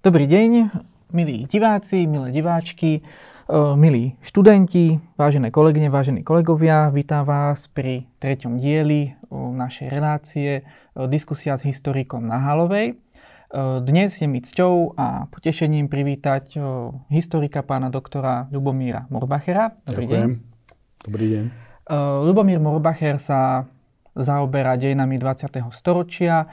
Dobrý deň, milí diváci, milé diváčky, e, milí študenti, vážené kolegyne, vážení kolegovia. Vítam vás pri treťom dieli našej relácie e, Diskusia s historikom na Halovej. E, dnes je mi cťou a potešením privítať historika pána doktora Ľubomíra Morbachera. Dobrý Ďakujem. deň. Dobrý deň. Ľubomír Morbacher sa zaoberá dejinami 20. storočia,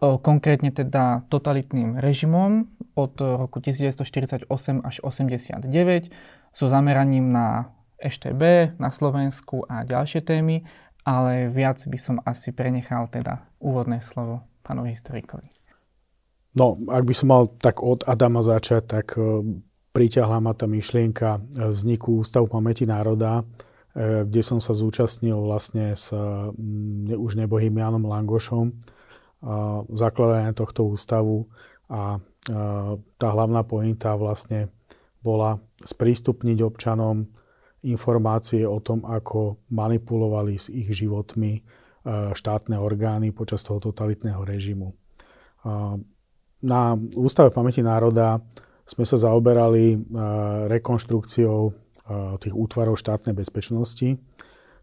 konkrétne teda totalitným režimom od roku 1948 až 89 so zameraním na EŠTB, na Slovensku a ďalšie témy, ale viac by som asi prenechal teda úvodné slovo pánovi historikovi. No, ak by som mal tak od Adama začať, tak e, priťahla ma tá myšlienka vzniku Ústavu pamäti národa, e, kde som sa zúčastnil vlastne s už nebohým Janom Langošom, zakladania tohto ústavu a tá hlavná pointa vlastne bola sprístupniť občanom informácie o tom, ako manipulovali s ich životmi štátne orgány počas toho totalitného režimu. Na Ústave pamäti národa sme sa zaoberali rekonštrukciou tých útvarov štátnej bezpečnosti,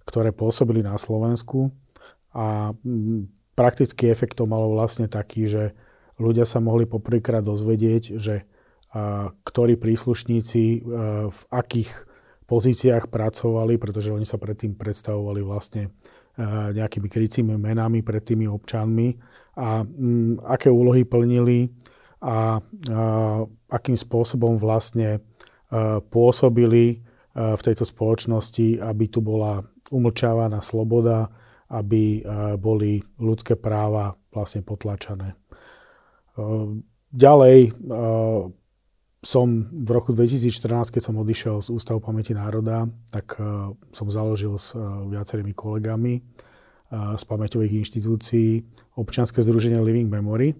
ktoré pôsobili na Slovensku a praktický efekt to malo vlastne taký, že ľudia sa mohli poprvýkrát dozvedieť, že a, ktorí príslušníci a, v akých pozíciách pracovali, pretože oni sa predtým predstavovali vlastne a, nejakými krycími menami pred tými občanmi a m, aké úlohy plnili a, a akým spôsobom vlastne a, pôsobili a, v tejto spoločnosti, aby tu bola umlčávaná sloboda, aby eh, boli ľudské práva vlastne potlačané. Eh, ďalej eh, som v roku 2014, keď som odišiel z Ústavu pamäti národa, tak som založil s viacerými kolegami z pamäťových inštitúcií občianske združenie Living Memory,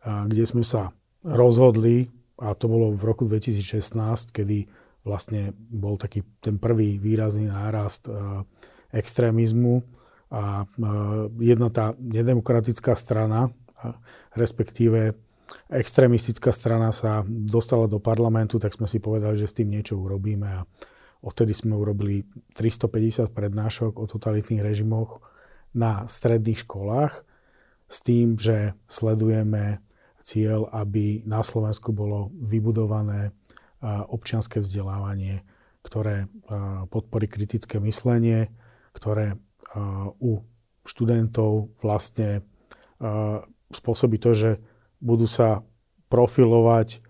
kde sme sa rozhodli, a to bolo v roku 2016, kedy vlastne bol taký ten prvý výrazný nárast extrémizmu, a jedna tá nedemokratická strana, respektíve extrémistická strana sa dostala do parlamentu, tak sme si povedali, že s tým niečo urobíme. A odtedy sme urobili 350 prednášok o totalitných režimoch na stredných školách s tým, že sledujeme cieľ, aby na Slovensku bolo vybudované občianske vzdelávanie, ktoré podporí kritické myslenie, ktoré u študentov vlastne spôsobí to, že budú sa profilovať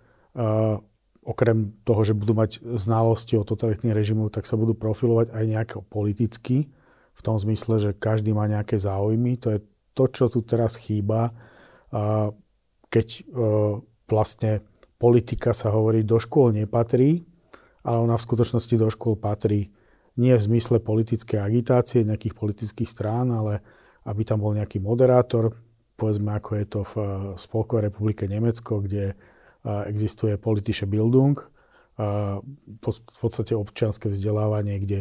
okrem toho, že budú mať znalosti o totalitných režimov, tak sa budú profilovať aj nejako politicky, v tom zmysle, že každý má nejaké záujmy. To je to, čo tu teraz chýba, keď vlastne politika sa hovorí, do škôl nepatrí, ale ona v skutočnosti do škôl patrí nie v zmysle politickej agitácie nejakých politických strán, ale aby tam bol nejaký moderátor, povedzme ako je to v Spolkovej republike Nemecko, kde existuje politische Bildung, v podstate občianske vzdelávanie, kde,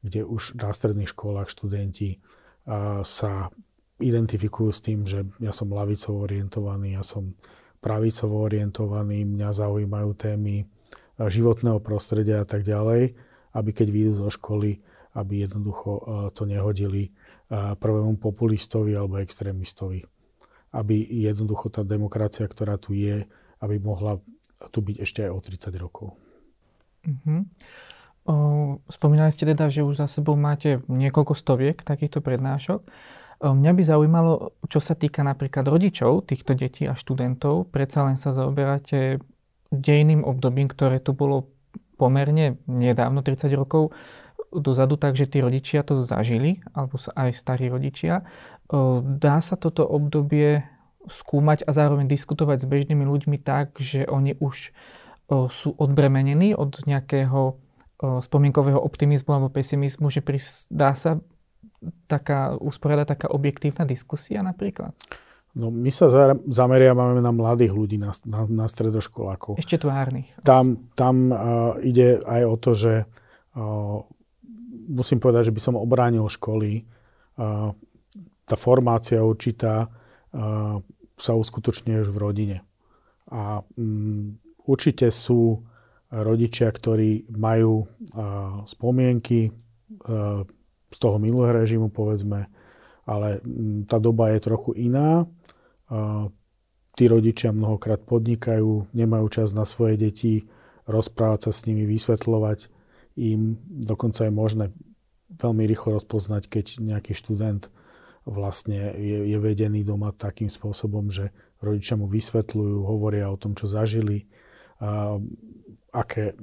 kde už na stredných školách študenti sa identifikujú s tým, že ja som lavicovo orientovaný, ja som pravicovo orientovaný, mňa zaujímajú témy životného prostredia a tak ďalej aby keď vyjdú zo školy, aby jednoducho e, to nehodili e, prvému populistovi alebo extrémistovi. Aby jednoducho tá demokracia, ktorá tu je, aby mohla tu byť ešte aj o 30 rokov. Uh-huh. O, spomínali ste teda, že už za sebou máte niekoľko stoviek takýchto prednášok. O, mňa by zaujímalo, čo sa týka napríklad rodičov týchto detí a študentov. Predsa len sa zaoberáte dejným obdobím, ktoré tu bolo pomerne nedávno, 30 rokov dozadu, takže tí rodičia to zažili, alebo aj starí rodičia. Dá sa toto obdobie skúmať a zároveň diskutovať s bežnými ľuďmi tak, že oni už sú odbremenení od nejakého spomienkového optimizmu alebo pesimizmu, že dá sa taká, usporiada taká objektívna diskusia napríklad? No, my sa zameriavame na mladých ľudí, na, na, na stredoškolákov. Ešte tvárnych. Tam, tam uh, ide aj o to, že uh, musím povedať, že by som obránil školy. Uh, tá formácia určitá uh, sa uskutočňuje už v rodine. A um, určite sú rodičia, ktorí majú uh, spomienky uh, z toho minulého režimu, povedzme, ale um, tá doba je trochu iná. Tí rodičia mnohokrát podnikajú, nemajú čas na svoje deti, rozprávať sa s nimi, vysvetľovať im. Dokonca je možné veľmi rýchlo rozpoznať, keď nejaký študent vlastne je, je vedený doma takým spôsobom, že rodičia mu vysvetľujú, hovoria o tom, čo zažili, a, aké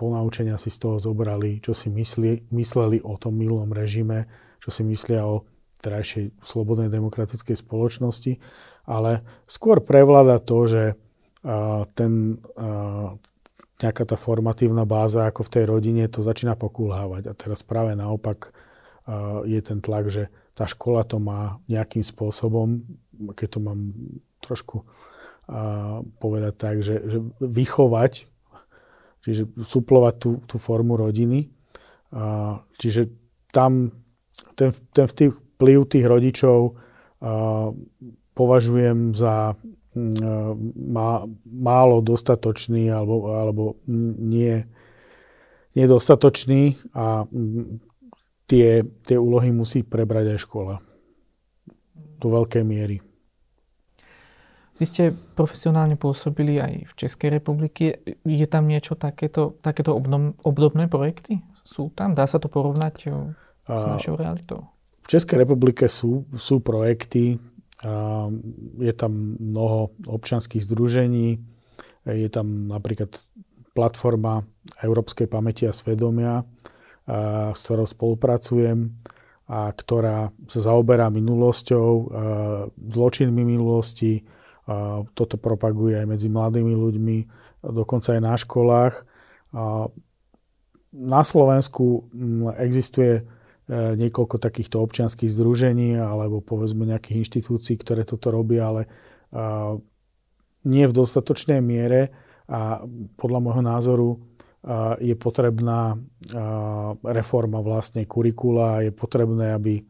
ponaučenia si z toho zobrali, čo si mysli, mysleli o tom milom režime, čo si myslia o terajšej slobodnej demokratickej spoločnosti, ale skôr prevláda to, že ten, nejaká tá formatívna báza ako v tej rodine to začína pokulhávať. A teraz práve naopak je ten tlak, že tá škola to má nejakým spôsobom, keď to mám trošku povedať tak, že, že vychovať, čiže suplovať tú, tú formu rodiny. Čiže tam ten, ten vplyv tých rodičov považujem za má, málo dostatočný alebo, alebo nie, nedostatočný a tie, tie úlohy musí prebrať aj škola do veľkej miery. Vy ste profesionálne pôsobili aj v Českej republike. Je tam niečo takéto, takéto obdobné projekty? Sú tam? Dá sa to porovnať s našou realitou? Českej republike sú, sú projekty, je tam mnoho občanských združení, je tam napríklad platforma Európskej pamäti a svedomia, s ktorou spolupracujem a ktorá sa zaoberá minulosťou, zločinmi minulosti. Toto propaguje aj medzi mladými ľuďmi, dokonca aj na školách. Na Slovensku existuje niekoľko takýchto občianských združení alebo povedzme nejakých inštitúcií, ktoré toto robia, ale nie v dostatočnej miere a podľa môjho názoru je potrebná reforma vlastne kurikula, je potrebné, aby,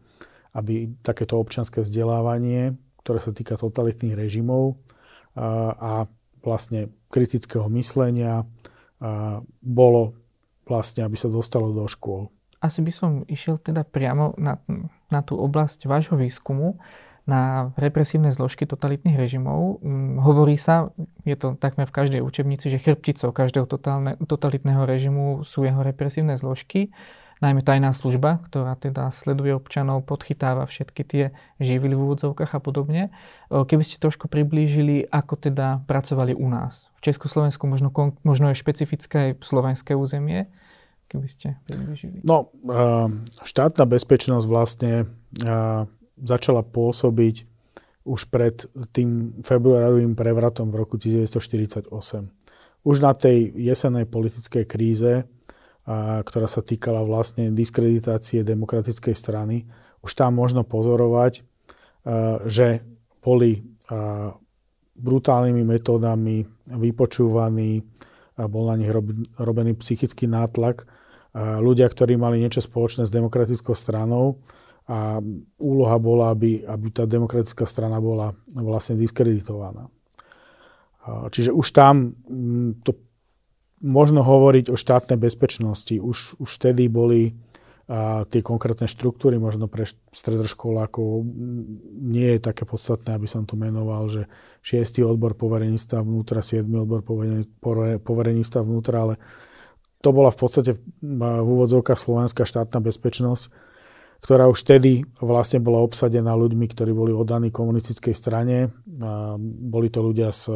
aby takéto občianské vzdelávanie, ktoré sa týka totalitných režimov a vlastne kritického myslenia, bolo vlastne, aby sa dostalo do škôl asi by som išiel teda priamo na, na tú oblasť vášho výskumu, na represívne zložky totalitných režimov. Mm, hovorí sa, je to takmer v každej učebnici, že chrbticou každého totálne, totalitného režimu sú jeho represívne zložky, najmä tajná služba, ktorá teda sleduje občanov, podchytáva všetky tie živily v úvodzovkách a podobne. Keby ste trošku priblížili, ako teda pracovali u nás. V Československu možno, možno je špecifické aj slovenské územie, keby ste približili? No, štátna bezpečnosť vlastne začala pôsobiť už pred tým februárovým prevratom v roku 1948. Už na tej jesenej politickej kríze, ktorá sa týkala vlastne diskreditácie demokratickej strany, už tam možno pozorovať, že boli brutálnymi metódami vypočúvaní, bol na nich robený psychický nátlak ľudia, ktorí mali niečo spoločné s demokratickou stranou a úloha bola, aby, aby tá demokratická strana bola vlastne diskreditovaná. Čiže už tam mm, to možno hovoriť o štátnej bezpečnosti. Už, už vtedy boli a tie konkrétne štruktúry, možno pre stredoškolákov nie je také podstatné, aby som tu menoval, že 6. odbor povereníctva vnútra, 7. odbor povereníctva vnútra, ale to bola v podstate v úvodzovkách slovenská štátna bezpečnosť, ktorá už vtedy vlastne bola obsadená ľuďmi, ktorí boli oddaní komunistickej strane. A boli to ľudia z,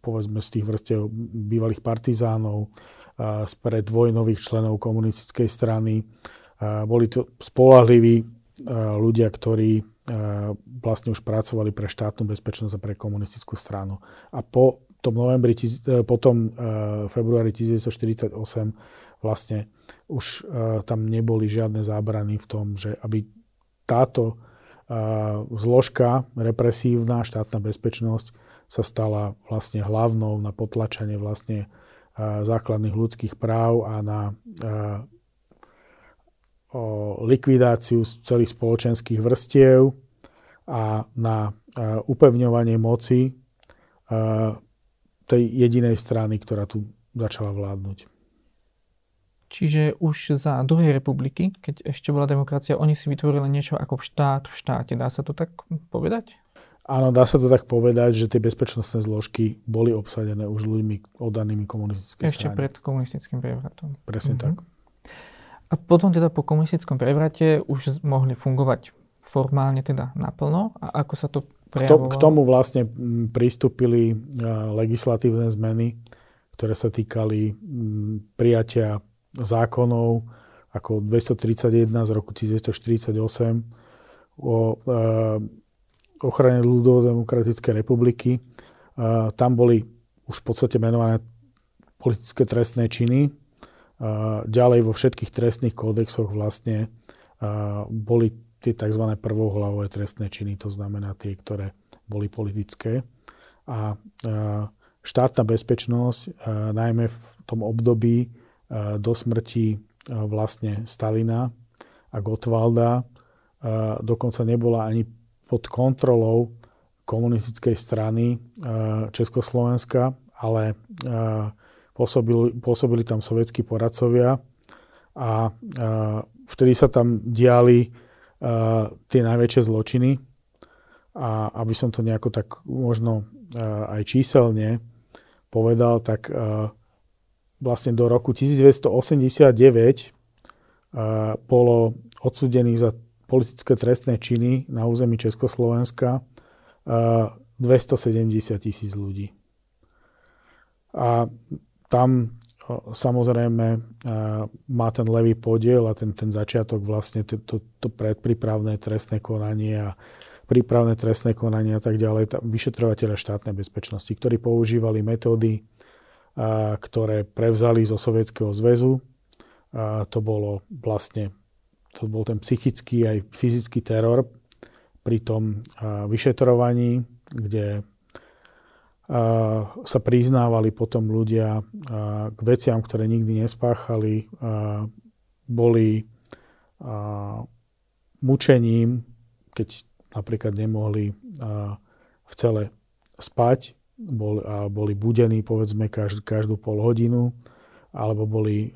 povedzme, z tých vrstiev bývalých partizánov, z predvojnových členov komunistickej strany. A boli to spolahliví ľudia, ktorí vlastne už pracovali pre štátnu bezpečnosť a pre komunistickú stranu. A po tom novembri, e, potom e, februári 1948 vlastne už e, tam neboli žiadne zábrany v tom, že aby táto zložka represívna, štátna bezpečnosť sa stala vlastne hlavnou na potlačanie vlastne základných ľudských práv a na likvidáciu celých spoločenských vrstiev a na upevňovanie moci tej jedinej strany, ktorá tu začala vládnuť. Čiže už za druhej republiky, keď ešte bola demokracia, oni si vytvorili niečo ako štát v štáte. Dá sa to tak povedať? Áno, dá sa to tak povedať, že tie bezpečnostné zložky boli obsadené už ľuďmi oddanými komunistickej Ešte strane. pred komunistickým prevratom. Presne mhm. tak. A potom teda po komunistickom prevrate už mohli fungovať formálne teda naplno. A ako sa to prejavovalo? K tomu vlastne pristúpili legislatívne zmeny, ktoré sa týkali prijatia zákonov ako 231 z roku 1948 o ochrane ľudovo-demokratickej republiky. Tam boli už v podstate menované politické trestné činy. Ďalej vo všetkých trestných kódexoch vlastne boli tie tzv. prvohlavové trestné činy, to znamená tie, ktoré boli politické. A štátna bezpečnosť, najmä v tom období do smrti vlastne Stalina a Gottwalda dokonca nebola ani pod kontrolou komunistickej strany Československa, ale pôsobili, pôsobili tam sovietskí poradcovia a vtedy sa tam diali tie najväčšie zločiny a aby som to nejako tak možno aj číselne povedal, tak vlastne do roku 1989 bolo odsudených za politické trestné činy na území Československa 270 tisíc ľudí. A tam samozrejme má ten levý podiel a ten, ten začiatok vlastne to, to, to predprípravné trestné konanie a prípravné trestné konanie a tak ďalej, vyšetrovateľe štátnej bezpečnosti, ktorí používali metódy ktoré prevzali zo Sovietskeho zväzu. A to bolo vlastne, to bol ten psychický aj fyzický teror pri tom vyšetrovaní, kde sa priznávali potom ľudia k veciam, ktoré nikdy nespáchali, boli mučením, keď napríklad nemohli v cele spať, bol, a boli budení povedzme každú, každú pol hodinu, alebo boli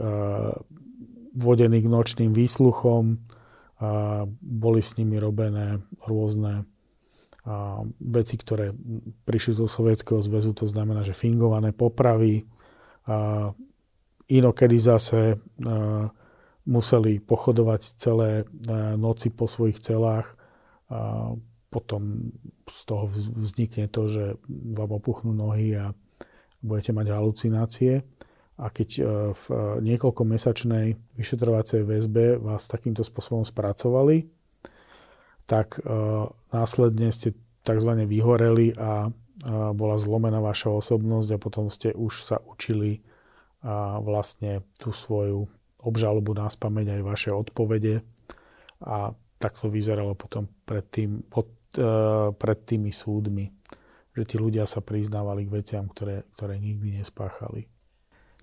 vodení k nočným výsluchom, boli s nimi robené rôzne a veci, ktoré prišli zo Sovietskeho zväzu, to znamená, že fingované popravy, a inokedy zase a museli pochodovať celé noci po svojich celách, a potom z toho vznikne to, že vám opuchnú nohy a budete mať halucinácie. A keď e, v e, niekoľkomesačnej vyšetrovacej väzbe vás takýmto spôsobom spracovali, tak e, následne ste tzv. vyhoreli a bola zlomená vaša osobnosť a potom ste už sa učili a vlastne tú svoju obžalobu na spameť aj vaše odpovede. A tak to vyzeralo potom predtým, pod, E, pred tými súdmi. Že tí ľudia sa priznávali k veciam, ktoré, ktoré nikdy nespáchali.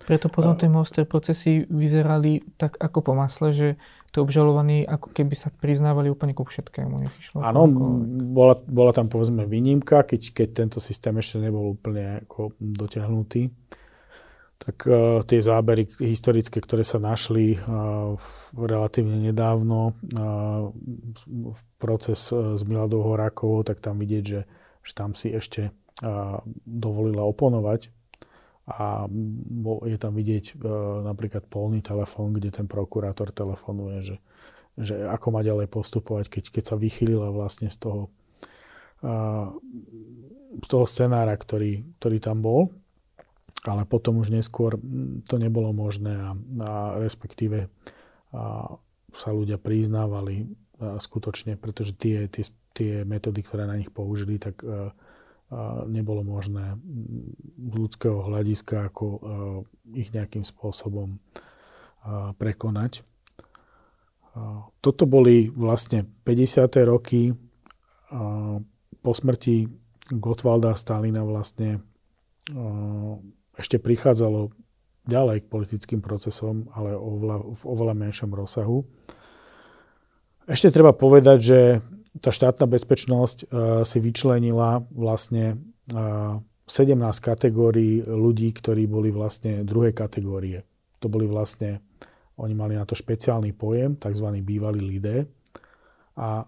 Preto potom tie mostré procesy vyzerali tak ako po masle, že tí obžalovaní ako keby sa priznávali úplne ku všetkému. Áno, bola, bola tam povedzme výnimka, keď, keď tento systém ešte nebol úplne ako dotiahnutý tak uh, tie zábery historické, ktoré sa našli uh, relatívne nedávno, uh, v proces uh, s Miladou Horákovou, tak tam vidieť, že, že tam si ešte uh, dovolila oponovať. A je tam vidieť uh, napríklad polný telefón, kde ten prokurátor telefonuje, že, že ako má ďalej postupovať, keď, keď sa vychylila vlastne z toho, uh, z toho scenára, ktorý, ktorý tam bol. Ale potom už neskôr to nebolo možné a, a respektíve a sa ľudia priznávali skutočne, pretože tie, tie, tie metódy, ktoré na nich použili, tak a nebolo možné z ľudského hľadiska ako a, ich nejakým spôsobom prekonať. Toto boli vlastne 50. roky po smrti Gottwalda Stalina vlastne ešte prichádzalo ďalej k politickým procesom, ale oveľa, v oveľa menšom rozsahu. Ešte treba povedať, že tá štátna bezpečnosť uh, si vyčlenila vlastne uh, 17 kategórií ľudí, ktorí boli vlastne druhej kategórie. To boli vlastne, oni mali na to špeciálny pojem, tzv. bývalí lidé. A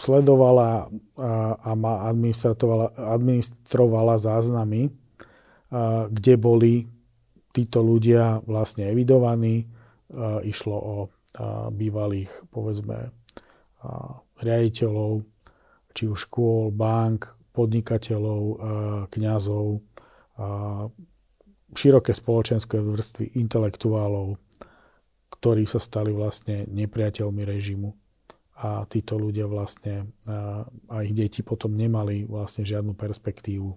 sledovala a, a administrovala, administrovala záznamy, a, kde boli títo ľudia vlastne evidovaní. A, išlo o a, bývalých, povedzme, a, riaditeľov, či už škôl, bank, podnikateľov, kňazov, široké spoločenské vrstvy intelektuálov, ktorí sa stali vlastne nepriateľmi režimu. A títo ľudia vlastne, a, a ich deti potom nemali vlastne žiadnu perspektívu.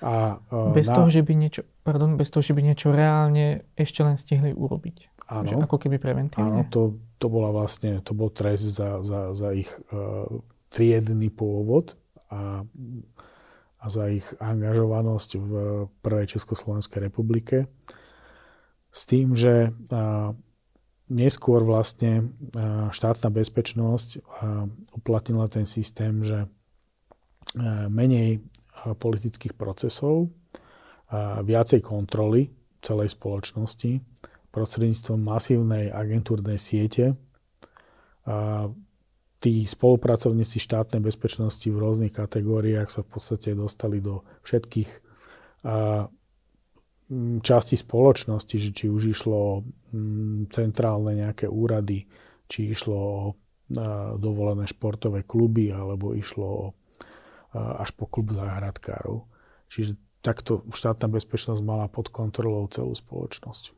A bez, na... toho, že by niečo, pardon, bez toho, že by niečo reálne ešte len stihli urobiť. Áno. Že ako keby preventívne. Áno, to, to bola vlastne, to bol trest za, za, za ich uh, triedny pôvod a, a za ich angažovanosť v prvej Československej republike. S tým, že a, neskôr vlastne a, štátna bezpečnosť a, uplatnila ten systém, že a, menej a, politických procesov, a, viacej kontroly celej spoločnosti prostredníctvom masívnej agentúrnej siete, a, tí spolupracovníci štátnej bezpečnosti v rôznych kategóriách sa v podstate dostali do všetkých a, časti spoločnosti, že či už išlo o centrálne nejaké úrady, či išlo o dovolené športové kluby, alebo išlo o, až po klub záhradkárov. Čiže takto štátna bezpečnosť mala pod kontrolou celú spoločnosť.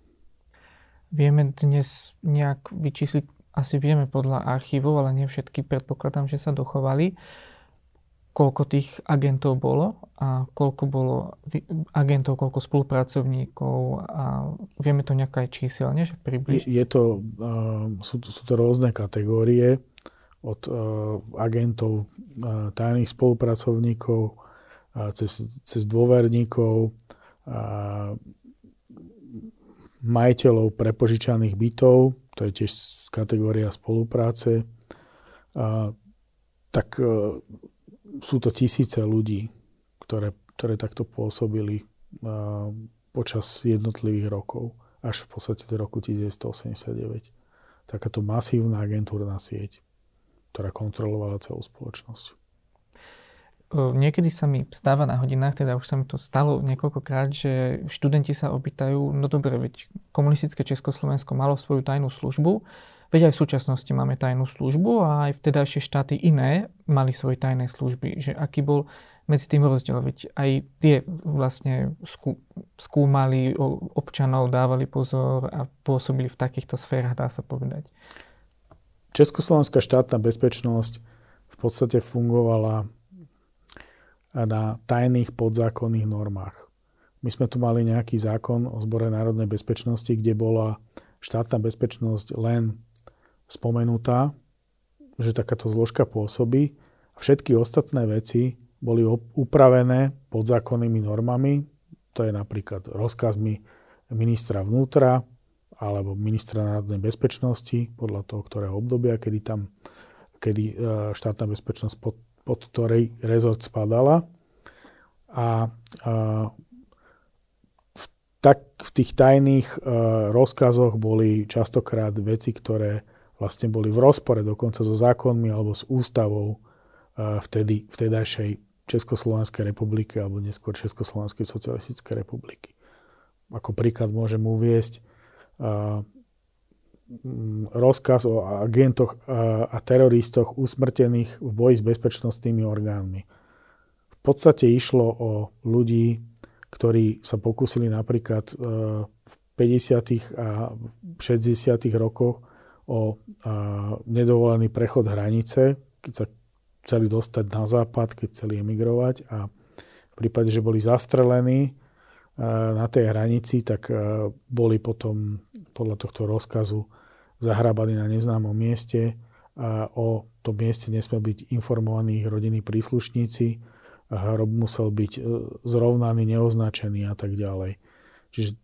Vieme dnes nejak vyčísliť asi vieme podľa archívov, ale nie všetky predpokladám, že sa dochovali, koľko tých agentov bolo a koľko bolo agentov, koľko spolupracovníkov a vieme to nejak aj číselne, že približne? Je to, uh, sú, sú to rôzne kategórie od uh, agentov, uh, tajných spolupracovníkov, cez, cez dôverníkov, majiteľov prepožičaných bytov, to je tiež kategória spolupráce, a, tak e, sú to tisíce ľudí, ktoré, ktoré takto pôsobili a, počas jednotlivých rokov, až v podstate do roku 1989. Takáto masívna agentúrna sieť, ktorá kontrolovala celú spoločnosť. Niekedy sa mi stáva na hodinách, teda už sa mi to stalo niekoľkokrát, že študenti sa opýtajú, no dobre, veď komunistické Československo malo svoju tajnú službu, veď aj v súčasnosti máme tajnú službu a aj vtedajšie štáty iné mali svoje tajné služby, že aký bol medzi tým rozdiel, veď aj tie vlastne skú, skúmali občanov, dávali pozor a pôsobili v takýchto sférach, dá sa povedať. Československá štátna bezpečnosť v podstate fungovala na tajných podzákonných normách. My sme tu mali nejaký zákon o zbore národnej bezpečnosti, kde bola štátna bezpečnosť len spomenutá, že takáto zložka pôsobí a všetky ostatné veci boli upravené podzákonnými normami, to je napríklad rozkazmi ministra vnútra alebo ministra národnej bezpečnosti, podľa toho, ktorého obdobia, kedy tam kedy e, štátna bezpečnosť pod pod ktorej rezort spadala. A, a v, tak, v tých tajných e, rozkazoch boli častokrát veci, ktoré vlastne boli v rozpore dokonca so zákonmi alebo s ústavou e, vtedy, vtedajšej Československej republiky alebo neskôr Československej socialistickej republiky. Ako príklad môžem uviesť e, rozkaz o agentoch a teroristoch usmrtených v boji s bezpečnostnými orgánmi. V podstate išlo o ľudí, ktorí sa pokúsili napríklad e, v 50. a 60. rokoch o nedovolený prechod hranice, keď sa chceli dostať na západ, keď chceli emigrovať a v prípade, že boli zastrelení e, na tej hranici, tak e, boli potom podľa tohto rozkazu zahrábali na neznámom mieste. A o tom mieste nesme byť informovaní ich rodinní príslušníci. Hrob musel byť e, zrovnaný, neoznačený a tak ďalej. Čiže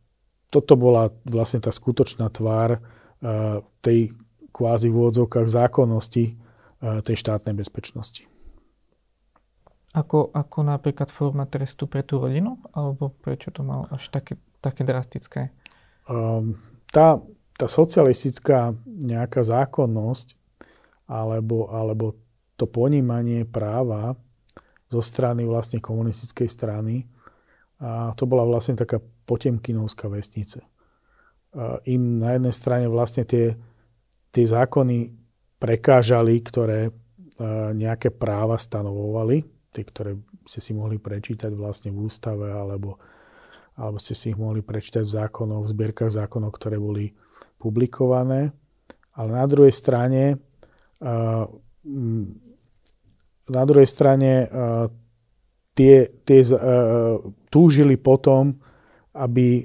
toto bola vlastne tá skutočná tvár e, tej kvázi v úvodzovkách zákonnosti e, tej štátnej bezpečnosti. Ako, ako napríklad forma trestu pre tú rodinu? Alebo prečo to malo až také, také drastické? Um, tá, tá socialistická nejaká zákonnosť alebo, alebo to ponímanie práva zo strany vlastne komunistickej strany, a to bola vlastne taká potemkinovská vesnice. A im na jednej strane vlastne tie, tie zákony prekážali, ktoré nejaké práva stanovovali, tie, ktoré ste si mohli prečítať vlastne v ústave, alebo, alebo ste si ich mohli prečítať v zákonoch, v zbierkach zákonov, ktoré boli publikované. Ale na druhej strane na druhej strane tie, tie túžili potom, aby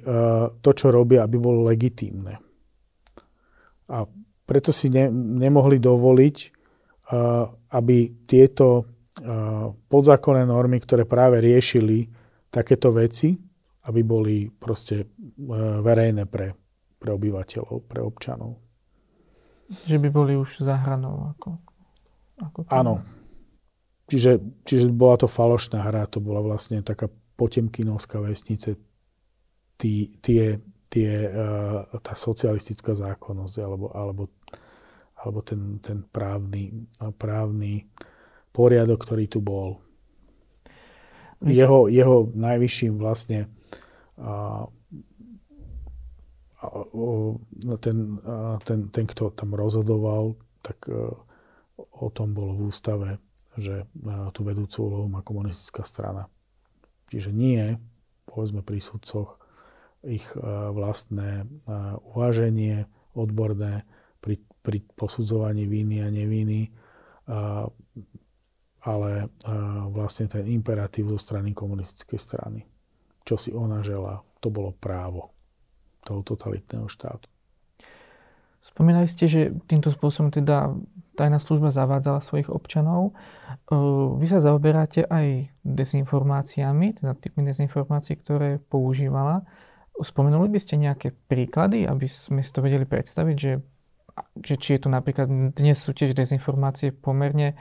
to, čo robia, aby bolo legitímne. A preto si ne, nemohli dovoliť, aby tieto podzákonné normy, ktoré práve riešili takéto veci, aby boli proste verejné pre, pre obyvateľov, pre občanov. Že by boli už za hranou. Ako, ako Áno. Čiže, čiže bola to falošná hra, to bola vlastne taká potemkinovská vesnice, tí, tie, tie, tá socialistická zákonnosť alebo, alebo, alebo ten, ten právny, právny poriadok, ktorý tu bol. Jeho, jeho najvyšším vlastne ten, ten, ten, kto tam rozhodoval, tak e, o tom bolo v ústave, že tú vedúcu úlohu má komunistická strana. Čiže nie, povedzme pri sudcoch, ich e, vlastné e, uváženie odborné pri, pri posudzovaní viny a neviny, ale vlastne ten imperatív zo strany komunistickej strany. Čo si ona žela, to bolo právo toho totalitného štátu. Spomínali ste, že týmto spôsobom teda tajná služba zavádzala svojich občanov. Vy sa zaoberáte aj dezinformáciami, teda typmi dezinformácií, ktoré používala. Spomenuli by ste nejaké príklady, aby sme si to vedeli predstaviť, že, že či je to napríklad, dnes sú tiež dezinformácie pomerne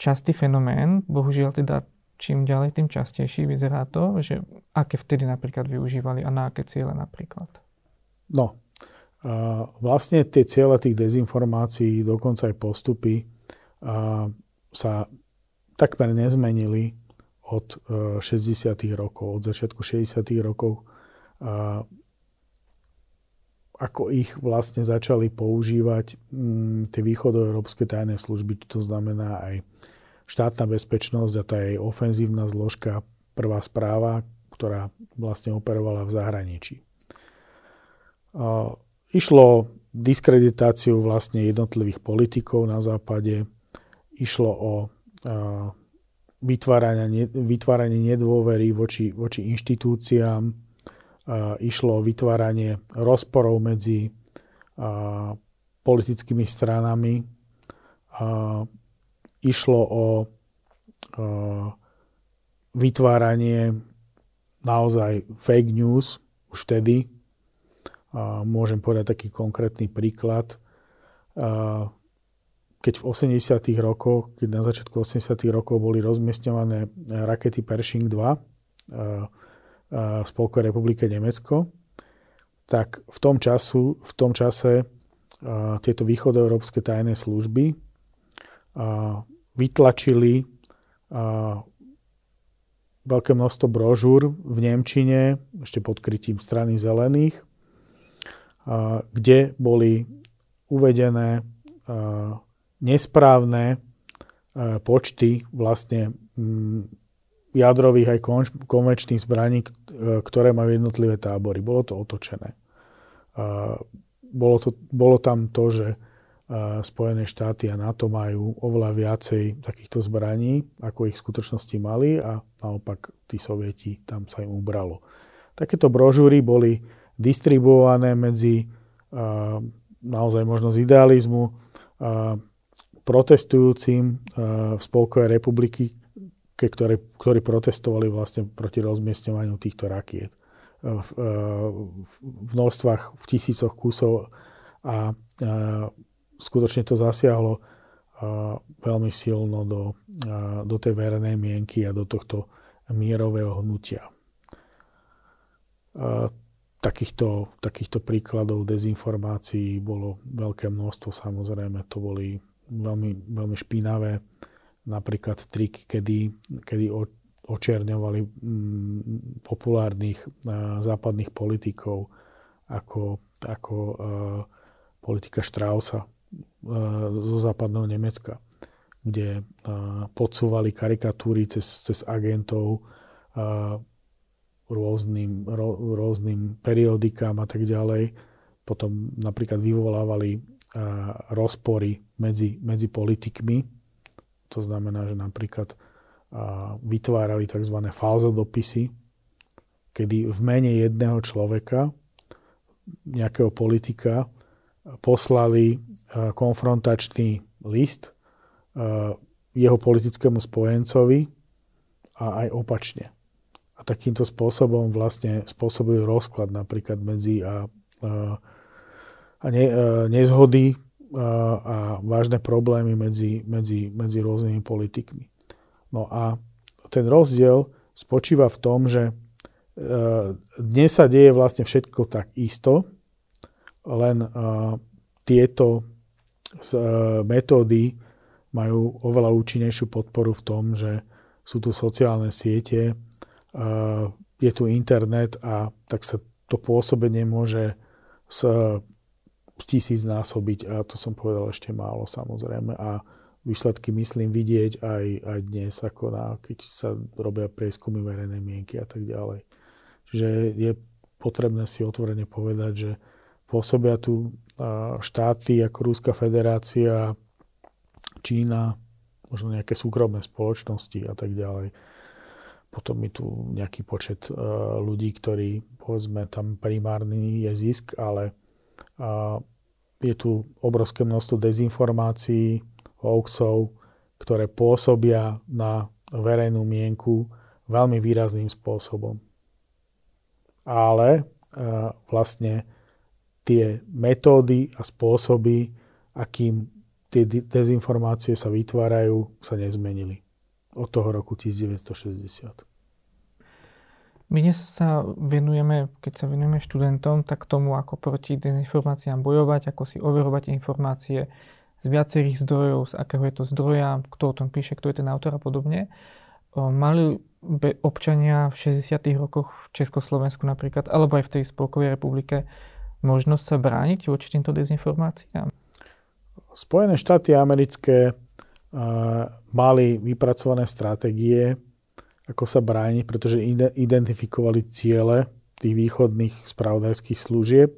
častý fenomén, bohužiaľ teda čím ďalej, tým častejší vyzerá to, že aké vtedy napríklad využívali a na aké ciele napríklad? No, vlastne tie ciele tých dezinformácií, dokonca aj postupy sa takmer nezmenili od 60. E, rokov, od začiatku 60. rokov, ako ich vlastne začali používať tie východoeurópske tajné služby, to znamená aj štátna bezpečnosť a tá jej ofenzívna zložka, prvá správa, ktorá vlastne operovala v zahraničí. Išlo diskreditáciu vlastne jednotlivých politikov na západe, išlo o vytváranie, vytváranie nedôvery voči, voči inštitúciám, išlo o vytváranie rozporov medzi politickými stranami, išlo o vytváranie naozaj fake news už vtedy. Môžem povedať taký konkrétny príklad. Keď v 80. rokoch, keď na začiatku 80. rokov boli rozmiestňované rakety Pershing 2 v Spolkovej republike Nemecko, tak v tom, času, v tom čase tieto východoeurópske tajné služby vytlačili veľké množstvo brožúr v Nemčine, ešte pod krytím strany zelených, kde boli uvedené nesprávne počty vlastne jadrových aj konvenčných zbraní, ktoré majú jednotlivé tábory. Bolo to otočené. Bolo, to, bolo tam to, že Spojené štáty a NATO majú oveľa viacej takýchto zbraní, ako ich v skutočnosti mali a naopak tí sovieti, tam sa im ubralo. Takéto brožúry boli distribuované medzi naozaj možno z idealizmu protestujúcim v Spolkovej republiky, ktorí protestovali vlastne proti rozmiestňovaniu týchto rakiet v, v množstvách, v tisícoch kusov a skutočne to zasiahlo veľmi silno do, do tej verejnej mienky a do tohto mierového hnutia. Takýchto, takýchto príkladov dezinformácií bolo veľké množstvo, samozrejme, to boli veľmi, veľmi špinavé, napríklad triky, kedy, kedy očierňovali mm, populárnych západných politikov ako, ako politika Straussa zo západného Nemecka, kde podsúvali karikatúry cez, cez agentov rôznym, rôznym periodikám a tak ďalej. Potom napríklad vyvolávali rozpory medzi, medzi politikmi. To znamená, že napríklad vytvárali tzv. falzodopisy, kedy v mene jedného človeka, nejakého politika, poslali konfrontačný list jeho politickému spojencovi a aj opačne takýmto spôsobom vlastne spôsobili rozklad napríklad medzi a, a, a ne, a nezhody a, a vážne problémy medzi, medzi, medzi rôznymi politikmi. No a ten rozdiel spočíva v tom, že e, dnes sa deje vlastne všetko tak isto, len e, tieto e, metódy majú oveľa účinnejšiu podporu v tom, že sú tu sociálne siete, je tu internet a tak sa to pôsobenie môže s tisíc násobiť a to som povedal ešte málo samozrejme a výsledky myslím vidieť aj, aj dnes, ako na, keď sa robia prieskumy verejnej mienky a tak ďalej. Čiže je potrebné si otvorene povedať, že pôsobia tu štáty ako Rúska federácia, Čína, možno nejaké súkromné spoločnosti a tak ďalej, potom je tu nejaký počet ľudí, ktorí, povedzme, tam primárny je zisk, ale je tu obrovské množstvo dezinformácií, hoaxov, ktoré pôsobia na verejnú mienku veľmi výrazným spôsobom. Ale vlastne tie metódy a spôsoby, akým tie dezinformácie sa vytvárajú, sa nezmenili od toho roku 1960. My dnes sa venujeme, keď sa venujeme študentom, tak tomu, ako proti dezinformáciám bojovať, ako si overovať informácie z viacerých zdrojov, z akého je to zdroja, kto o tom píše, kto je ten autor a podobne. Mali občania v 60. rokoch v Československu napríklad, alebo aj v tej Spolkovej republike, možnosť sa brániť voči týmto dezinformáciám? Spojené štáty americké mali vypracované stratégie, ako sa brániť, pretože identifikovali ciele tých východných spravodajských služieb.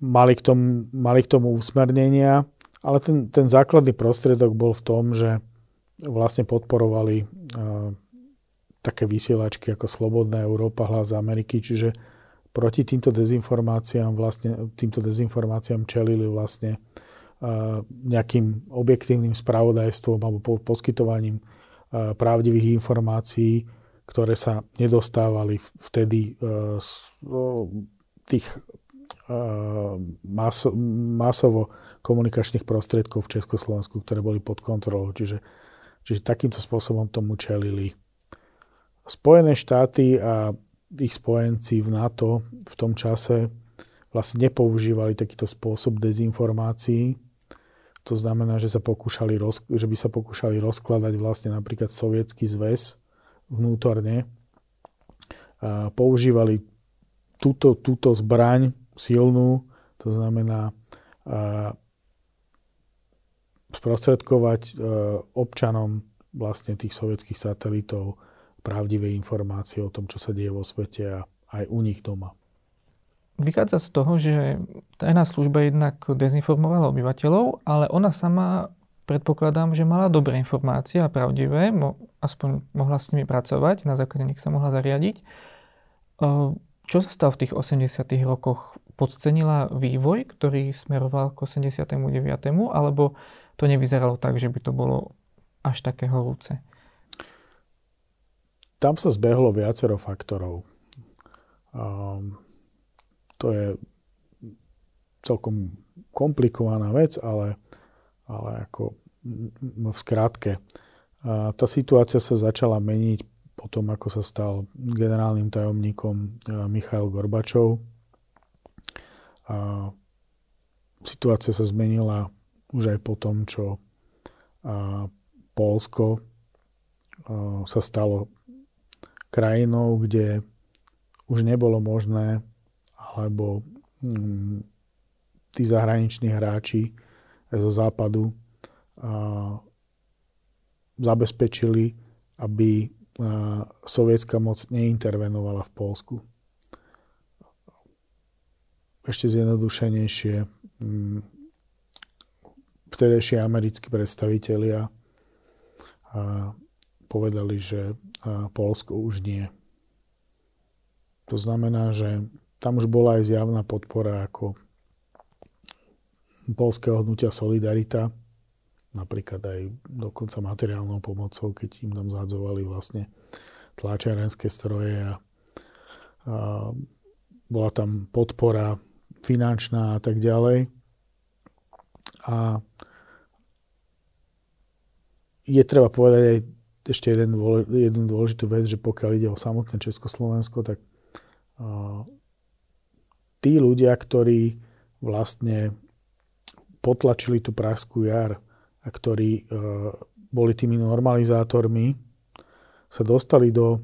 Mali, k tomu, mali k tomu usmernenia, ale ten, ten základný prostriedok bol v tom, že vlastne podporovali také vysielačky ako Slobodná Európa, Hlas Ameriky, čiže proti týmto dezinformáciám vlastne, týmto dezinformáciám čelili vlastne nejakým objektívnym spravodajstvom alebo poskytovaním pravdivých informácií, ktoré sa nedostávali vtedy z tých masovo komunikačných prostriedkov v Československu, ktoré boli pod kontrolou. Čiže, čiže takýmto spôsobom tomu čelili Spojené štáty a ich spojenci v NATO v tom čase vlastne nepoužívali takýto spôsob dezinformácií, to znamená, že, sa pokúšali že by sa pokúšali rozkladať vlastne napríklad sovietský zväz vnútorne. A používali túto, túto zbraň silnú, to znamená a, sprostredkovať a, občanom vlastne tých sovietských satelitov pravdivé informácie o tom, čo sa deje vo svete a aj u nich doma vychádza z toho, že tajná služba jednak dezinformovala obyvateľov, ale ona sama predpokladám, že mala dobré informácie a pravdivé, mo, aspoň mohla s nimi pracovať, na základe nich sa mohla zariadiť. Čo sa stalo v tých 80 rokoch? Podcenila vývoj, ktorý smeroval k 89. alebo to nevyzeralo tak, že by to bolo až také horúce? Tam sa zbehlo viacero faktorov. Um, to je celkom komplikovaná vec, ale ale ako v skratke. Tá situácia sa začala meniť potom, ako sa stal generálnym tajomníkom Michail Gorbačov. Situácia sa zmenila už aj po tom, čo Polsko sa stalo krajinou, kde už nebolo možné, alebo mm, tí zahraniční hráči zo západu zabezpečili, aby sovietská moc neintervenovala v Polsku. Ešte zjednodušenejšie, mm, vtedejšie americkí predstavitelia povedali, že Polsko už nie. To znamená, že tam už bola aj zjavná podpora ako polského hnutia Solidarita, napríklad aj dokonca materiálnou pomocou, keď im tam zadzovali vlastne tlačiarenské stroje a, a bola tam podpora finančná a tak ďalej. A je treba povedať aj ešte jeden, jednu dôležitú vec, že pokiaľ ide o samotné Československo, tak tí ľudia, ktorí vlastne potlačili tú pražskú jar a ktorí uh, boli tými normalizátormi, sa dostali do uh,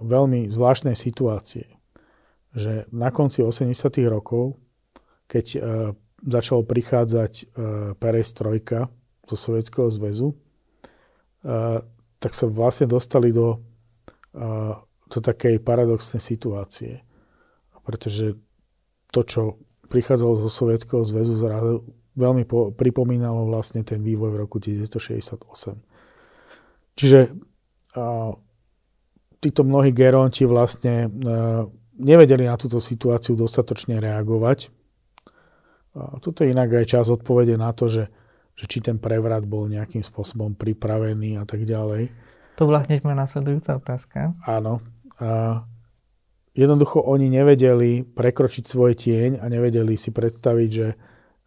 veľmi zvláštnej situácie. Že na konci 80. rokov, keď uh, začalo prichádzať perestrojka zo Sovietskeho zväzu, tak sa vlastne dostali do, do takej paradoxnej situácie. Pretože to, čo prichádzalo zo Sovietskeho zväzu, zrazu veľmi po, pripomínalo vlastne ten vývoj v roku 1968. Čiže a, títo mnohí geronti vlastne a, nevedeli na túto situáciu dostatočne reagovať. A, toto je inak aj čas odpovede na to, že že či ten prevrat bol nejakým spôsobom pripravený a tak ďalej. To bola hneď moja následujúca otázka. Áno. A jednoducho oni nevedeli prekročiť svoj tieň a nevedeli si predstaviť, že,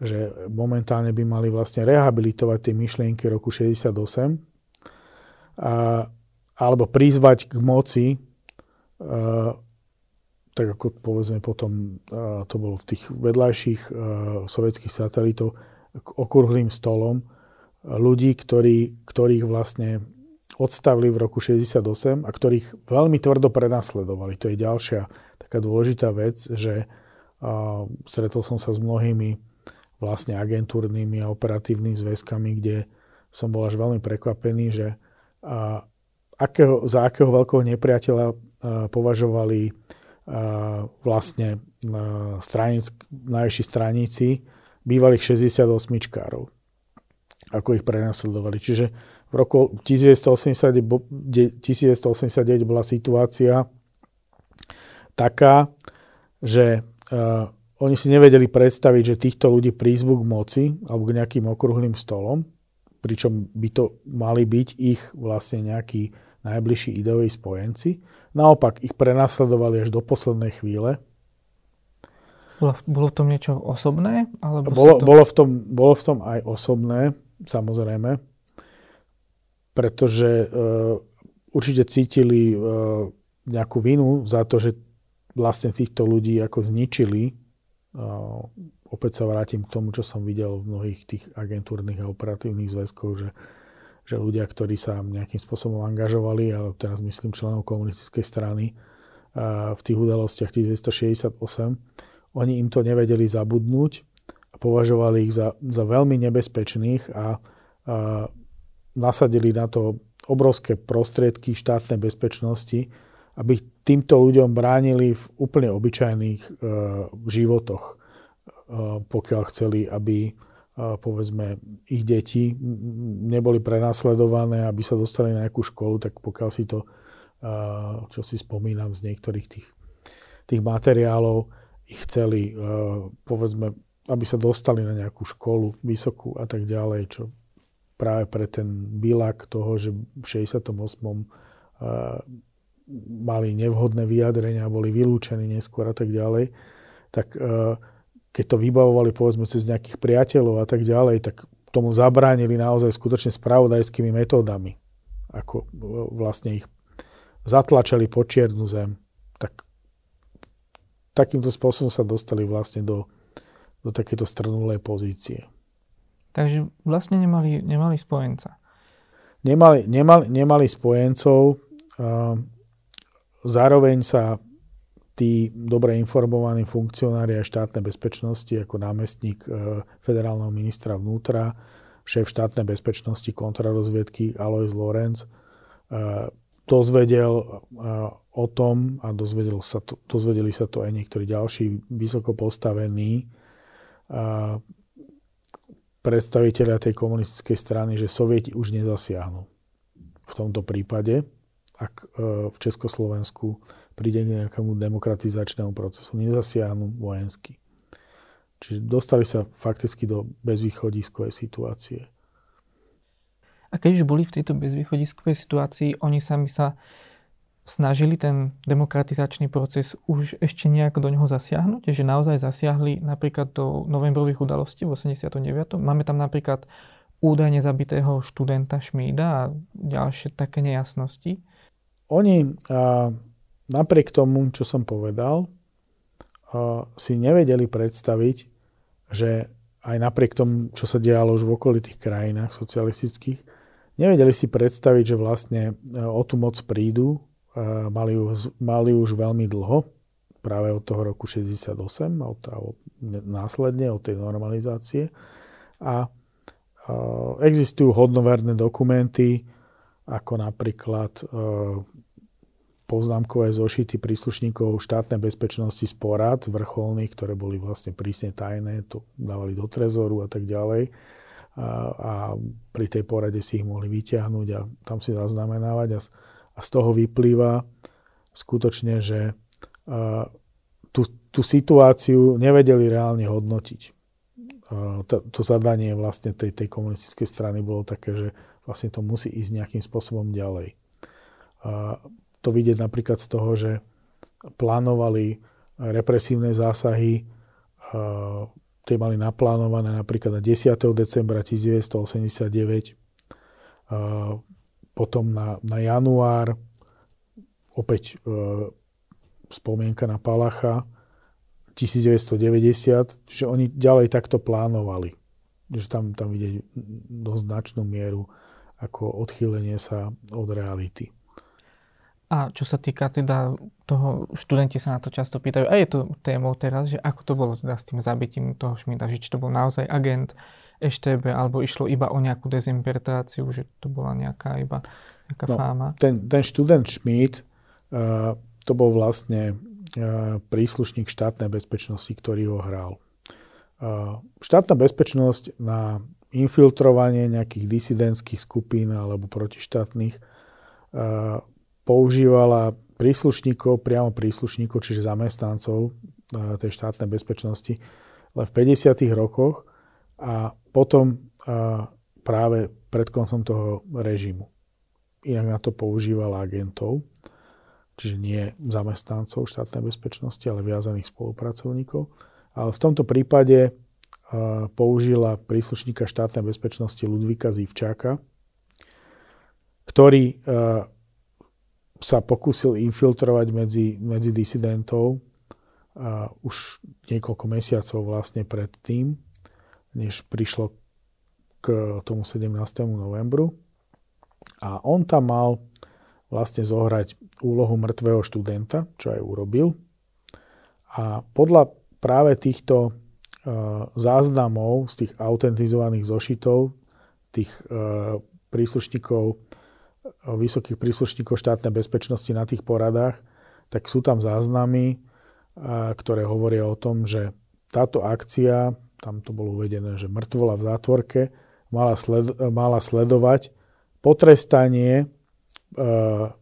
že momentálne by mali vlastne rehabilitovať tie myšlienky roku 68 a, alebo prizvať k moci a, tak ako povedzme potom to bolo v tých vedľajších sovietských satelitov, k okrúhlým stolom ľudí, ktorí, ktorých vlastne odstavili v roku 68 a ktorých veľmi tvrdo prenasledovali. To je ďalšia taká dôležitá vec, že uh, stretol som sa s mnohými vlastne agentúrnymi a operatívnymi zväzkami, kde som bol až veľmi prekvapený, že uh, akého, za akého veľkého nepriateľa uh, považovali uh, vlastne uh, stranic, najvyšší straníci bývalých 68-čkárov, ako ich prenasledovali. Čiže v roku 1989, 1989 bola situácia taká, že uh, oni si nevedeli predstaviť, že týchto ľudí prízvu k moci alebo k nejakým okrúhlým stolom, pričom by to mali byť ich vlastne nejakí najbližší ideoví spojenci. Naopak ich prenasledovali až do poslednej chvíle bolo, bolo v tom niečo osobné? Alebo bolo, to... bolo, v tom, bolo v tom aj osobné, samozrejme, pretože uh, určite cítili uh, nejakú vinu za to, že vlastne týchto ľudí ako zničili. Uh, opäť sa vrátim k tomu, čo som videl v mnohých tých agentúrnych a operatívnych zväzkoch, že, že ľudia, ktorí sa nejakým spôsobom angažovali, ale teraz myslím členov komunistickej strany, uh, v tých udalostiach 1968, oni im to nevedeli zabudnúť a považovali ich za, za veľmi nebezpečných a, a nasadili na to obrovské prostriedky štátnej bezpečnosti, aby týmto ľuďom bránili v úplne obyčajných e, životoch, e, pokiaľ chceli, aby e, povedzme ich deti neboli prenasledované, aby sa dostali na nejakú školu, tak pokiaľ si to, e, čo si spomínam z niektorých tých, tých materiálov, ich chceli, eh, povedzme, aby sa dostali na nejakú školu vysokú a tak ďalej, čo práve pre ten bilak toho, že v 68. Eh, mali nevhodné vyjadrenia, boli vylúčení neskôr a tak ďalej, tak eh, keď to vybavovali povedzme cez nejakých priateľov a tak ďalej, tak tomu zabránili naozaj skutočne spravodajskými metódami. Ako vlastne ich zatlačali po čiernu zem. Tak, takýmto spôsobom sa dostali vlastne do, do takéto strnulej pozície. Takže vlastne nemali, nemali spojenca. Nemali, nemali, nemali spojencov, zároveň sa tí dobre informovaní funkcionári a štátnej bezpečnosti ako námestník e, federálneho ministra vnútra, šéf štátnej bezpečnosti kontrarozviedky Alois Lorenz e, dozvedel o tom a dozvedel sa to, dozvedeli sa to aj niektorí ďalší vysoko postavení predstaviteľia tej komunistickej strany, že Sovieti už nezasiahnu v tomto prípade, ak v Československu príde k nejakému demokratizačnému procesu. Nezasiahnu vojensky. Čiže dostali sa fakticky do bezvýchodiskovej situácie. A keď už boli v tejto bezvýchodiskovej situácii, oni sami sa snažili ten demokratizačný proces už ešte nejak do neho zasiahnuť, že naozaj zasiahli napríklad do novembrových udalostí v 89. Máme tam napríklad údajne zabitého študenta Šmída a ďalšie také nejasnosti. Oni a, napriek tomu, čo som povedal, si nevedeli predstaviť, že aj napriek tomu, čo sa dialo už v okolitých krajinách socialistických, nevedeli si predstaviť, že vlastne e, o tú moc prídu. Mali ju, mali už veľmi dlho, práve od toho roku 68, od, od, následne od tej normalizácie. A existujú hodnoverné dokumenty, ako napríklad e, poznámkové zošity príslušníkov štátnej bezpečnosti z porad vrcholných, ktoré boli vlastne prísne tajné, to dávali do trezoru a tak ďalej. A, a pri tej porade si ich mohli vyťahnuť a tam si zaznamenávať. A, a z toho vyplýva skutočne, že tú, tú situáciu nevedeli reálne hodnotiť. To, to zadanie vlastne tej, tej komunistickej strany bolo také, že vlastne to musí ísť nejakým spôsobom ďalej. To vidieť napríklad z toho, že plánovali represívne zásahy, tie mali naplánované napríklad na 10. decembra 1989, potom na, na január, opäť e, spomienka na Palacha, 1990, čiže oni ďalej takto plánovali. Že tam, tam ide dosť značnú mieru ako odchýlenie sa od reality. A čo sa týka teda toho, študenti sa na to často pýtajú, a je to témou teraz, že ako to bolo teda s tým zabitím toho Šmida, že či to bol naozaj agent EŠTB, alebo išlo iba o nejakú dezinterpretáciu, že to bola nejaká iba nejaká no, fáma. Ten, ten študent Schmidt, uh, to bol vlastne uh, príslušník štátnej bezpečnosti, ktorý ho hral. Uh, štátna bezpečnosť na infiltrovanie nejakých disidentských skupín alebo protištátnych uh, používala príslušníkov, priamo príslušníkov, čiže zamestnancov tej štátnej bezpečnosti, len v 50. rokoch a potom e, práve pred koncom toho režimu. Inak na to používala agentov, čiže nie zamestnancov štátnej bezpečnosti, ale viazaných spolupracovníkov. Ale v tomto prípade použila príslušníka štátnej bezpečnosti Ludvíka Zivčáka, ktorý sa pokúsil infiltrovať medzi, medzi disidentov a už niekoľko mesiacov vlastne pred tým, než prišlo k tomu 17. novembru. A on tam mal vlastne zohrať úlohu mŕtvého študenta, čo aj urobil. A podľa práve týchto záznamov z tých autentizovaných zošitov, tých príslušníkov vysokých príslušníkov štátnej bezpečnosti na tých poradách, tak sú tam záznamy, ktoré hovoria o tom, že táto akcia, tam to bolo uvedené, že mŕtvola v zátvorke, mala, sled, mala sledovať potrestanie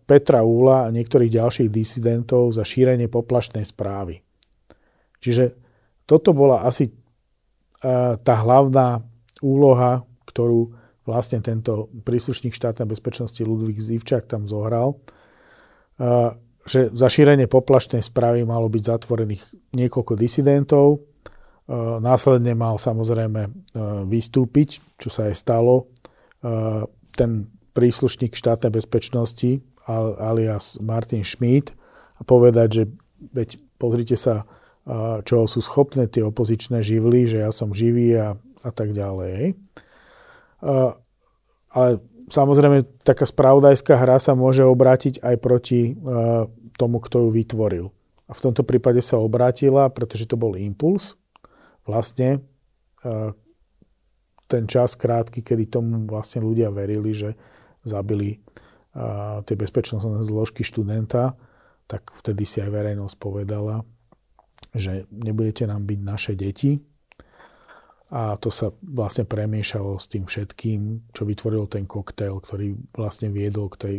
Petra Úla a niektorých ďalších disidentov za šírenie poplašnej správy. Čiže toto bola asi tá hlavná úloha, ktorú vlastne tento príslušník štátnej bezpečnosti Ludvík Zivčák tam zohral, že za šírenie poplašnej správy malo byť zatvorených niekoľko disidentov Následne mal samozrejme vystúpiť, čo sa aj stalo. Ten príslušník štátnej bezpečnosti alias Martin Schmidt a povedať, že veď pozrite sa, čo sú schopné tie opozičné živly, že ja som živý a, a tak ďalej. Ale samozrejme, taká spravodajská hra sa môže obrátiť aj proti tomu, kto ju vytvoril. A v tomto prípade sa obrátila, pretože to bol impuls. Vlastne ten čas krátky, kedy tomu vlastne ľudia verili, že zabili tie bezpečnostné zložky študenta, tak vtedy si aj verejnosť povedala, že nebudete nám byť naše deti. A to sa vlastne premiešalo s tým všetkým, čo vytvoril ten koktail, ktorý vlastne viedol k, tej,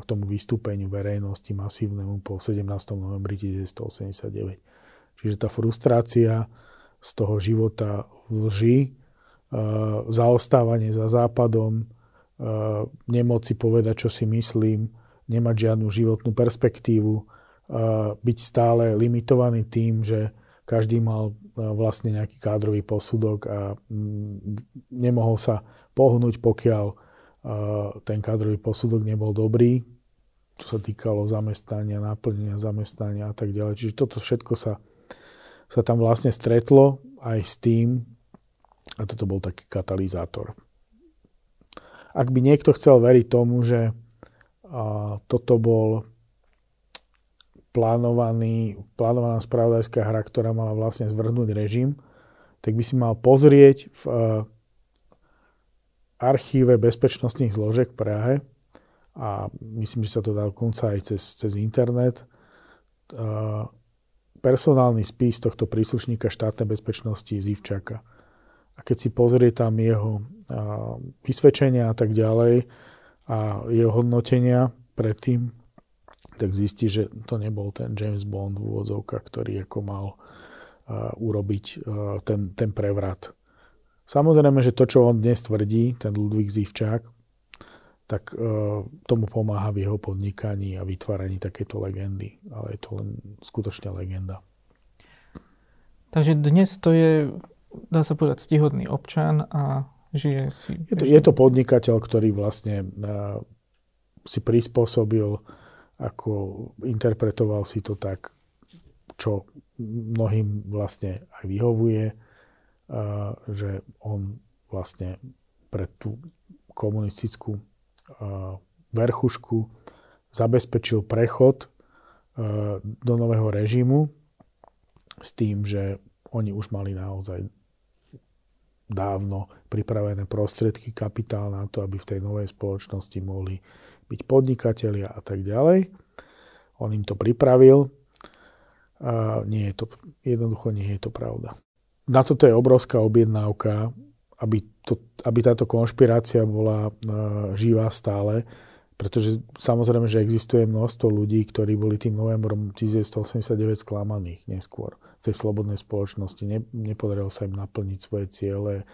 k tomu vystúpeniu verejnosti masívnemu po 17. novembri 1989. Čiže tá frustrácia z toho života v lži, zaostávanie za západom, nemoci povedať, čo si myslím, nemať žiadnu životnú perspektívu, byť stále limitovaný tým, že každý mal vlastne nejaký kádrový posudok a mm, nemohol sa pohnúť, pokiaľ ten kádrový posudok nebol dobrý, čo sa týkalo zamestnania, naplnenia zamestnania a tak ďalej. Čiže toto všetko sa, sa tam vlastne stretlo aj s tým, a toto bol taký katalizátor. Ak by niekto chcel veriť tomu, že toto bol plánovaný, plánovaná spravodajská hra, ktorá mala vlastne zvrhnúť režim, tak by si mal pozrieť v archíve bezpečnostných zložek v Prahe a myslím, že sa to dá dokonca aj cez, cez internet, personálny spis tohto príslušníka štátnej bezpečnosti Zivčaka a keď si pozrie tam jeho vysvedčenia a tak ďalej a jeho hodnotenia predtým, tak zistí, že to nebol ten James Bond v úvodzovkách, ktorý ako mal urobiť ten, ten prevrat. Samozrejme, že to, čo on dnes tvrdí, ten Ludvík Zivčák, tak tomu pomáha v jeho podnikaní a vytváraní takéto legendy. Ale je to len skutočne legenda. Takže dnes to je dá sa povedať, stihodný občan a žije si... Je to, je to podnikateľ, ktorý vlastne uh, si prispôsobil, ako interpretoval si to tak, čo mnohým vlastne aj vyhovuje, uh, že on vlastne pre tú komunistickú verchušku zabezpečil prechod do nového režimu s tým, že oni už mali naozaj dávno pripravené prostriedky, kapitál na to, aby v tej novej spoločnosti mohli byť podnikatelia a tak ďalej. On im to pripravil. A nie je to, jednoducho nie je to pravda. Na toto je obrovská objednávka, aby, to, aby táto konšpirácia bola živá stále, pretože samozrejme, že existuje množstvo ľudí, ktorí boli tým novembrom 1989 sklamaných neskôr v tej slobodnej spoločnosti. Ne, nepodarilo sa im naplniť svoje ciele,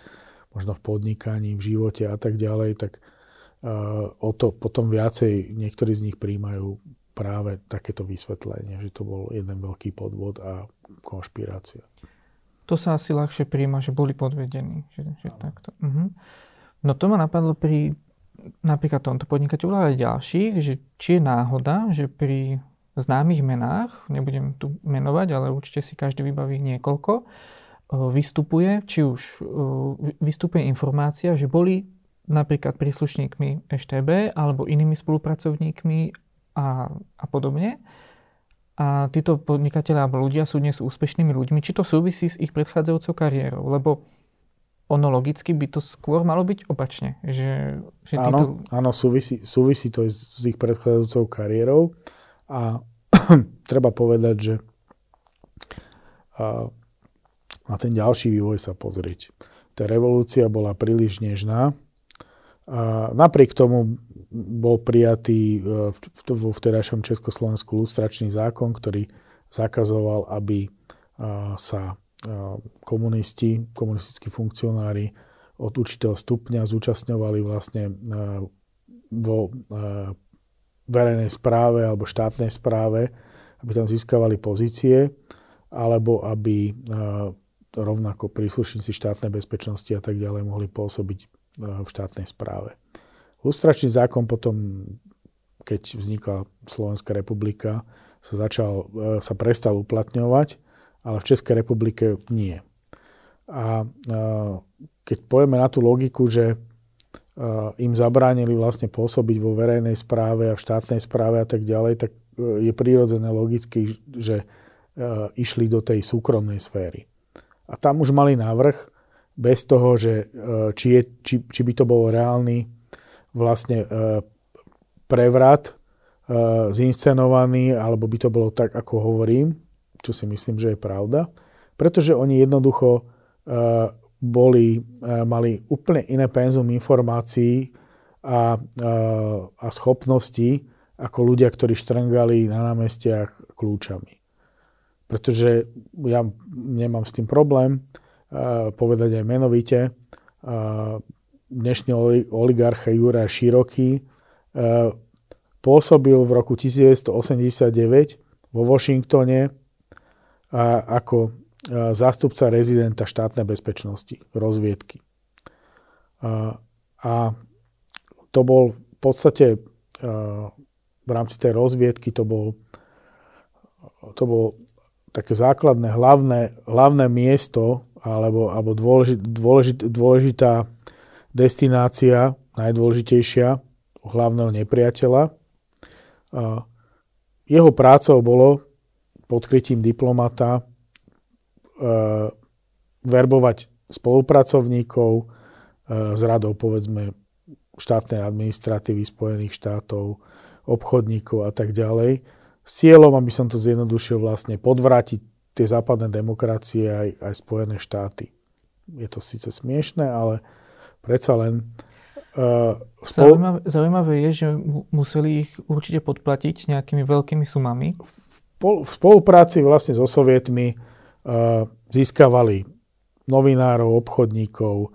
možno v podnikaní, v živote a tak ďalej, tak uh, o to potom viacej niektorí z nich príjmajú práve takéto vysvetlenie, že to bol jeden veľký podvod a konšpirácia. To sa asi ľahšie príjma, že boli podvedení. Že, že takto. Uh-huh. No to ma napadlo pri napríklad tomto podnikateľu, ale ďalších, že či je náhoda, že pri známych menách, nebudem tu menovať, ale určite si každý vybaví niekoľko, vystupuje, či už vystupuje informácia, že boli napríklad príslušníkmi EŠTB alebo inými spolupracovníkmi a, a podobne. A títo podnikatelia alebo ľudia sú dnes úspešnými ľuďmi. Či to súvisí s ich predchádzajúcou kariérou? Lebo ono logicky by to skôr malo byť opačne. Že, že áno, títo... áno súvisí, súvisí to s ich predchádzajúcou kariérou a treba povedať, že na ten ďalší vývoj sa pozrieť. Tá revolúcia bola príliš nežná. Napriek tomu bol prijatý e, vo vtedajšom Československu lustračný zákon, ktorý zakazoval, aby sa komunisti, komunistickí funkcionári od určitého stupňa zúčastňovali vlastne vo verejnej správe alebo štátnej správe, aby tam získavali pozície, alebo aby rovnako príslušníci štátnej bezpečnosti a tak ďalej mohli pôsobiť v štátnej správe. Lustračný zákon potom, keď vznikla Slovenská republika, sa, začal, sa prestal uplatňovať, ale v Českej republike nie. A keď pojeme na tú logiku, že im zabránili vlastne pôsobiť vo verejnej správe a v štátnej správe a tak ďalej, tak e, je prírodzené logicky, že e, išli do tej súkromnej sféry. A tam už mali návrh bez toho, že e, či, je, či, či by to bol reálny vlastne prevrat zinscenovaný, alebo by to bolo tak, ako hovorím, čo si myslím, že je pravda. Pretože oni jednoducho boli, e, mali úplne iné penzum informácií a, a, schopností ako ľudia, ktorí štrngali na námestiach kľúčami. Pretože ja nemám s tým problém povedať aj menovite. Dnešný oligarcha Juraj Široký pôsobil v roku 1989 vo Washingtone ako zástupca rezidenta štátnej bezpečnosti, rozviedky. A to bol v podstate v rámci tej rozviedky to bol, to bol také základné hlavné, hlavné miesto alebo, alebo dôležit, dôležit, dôležitá destinácia, najdôležitejšia hlavného nepriateľa. Jeho prácou bolo pod krytím diplomata Eh, verbovať spolupracovníkov z eh, radou, povedzme, štátnej administratívy Spojených štátov, obchodníkov a tak ďalej. S cieľom, aby som to zjednodušil, vlastne podvrátiť tie západné demokracie aj, aj Spojené štáty. Je to síce smiešné, ale predsa len Uh, spol... zaujímavé, zaujímavé je, že museli ich určite podplatiť nejakými veľkými sumami. V, v spolupráci vlastne so sovietmi získavali novinárov, obchodníkov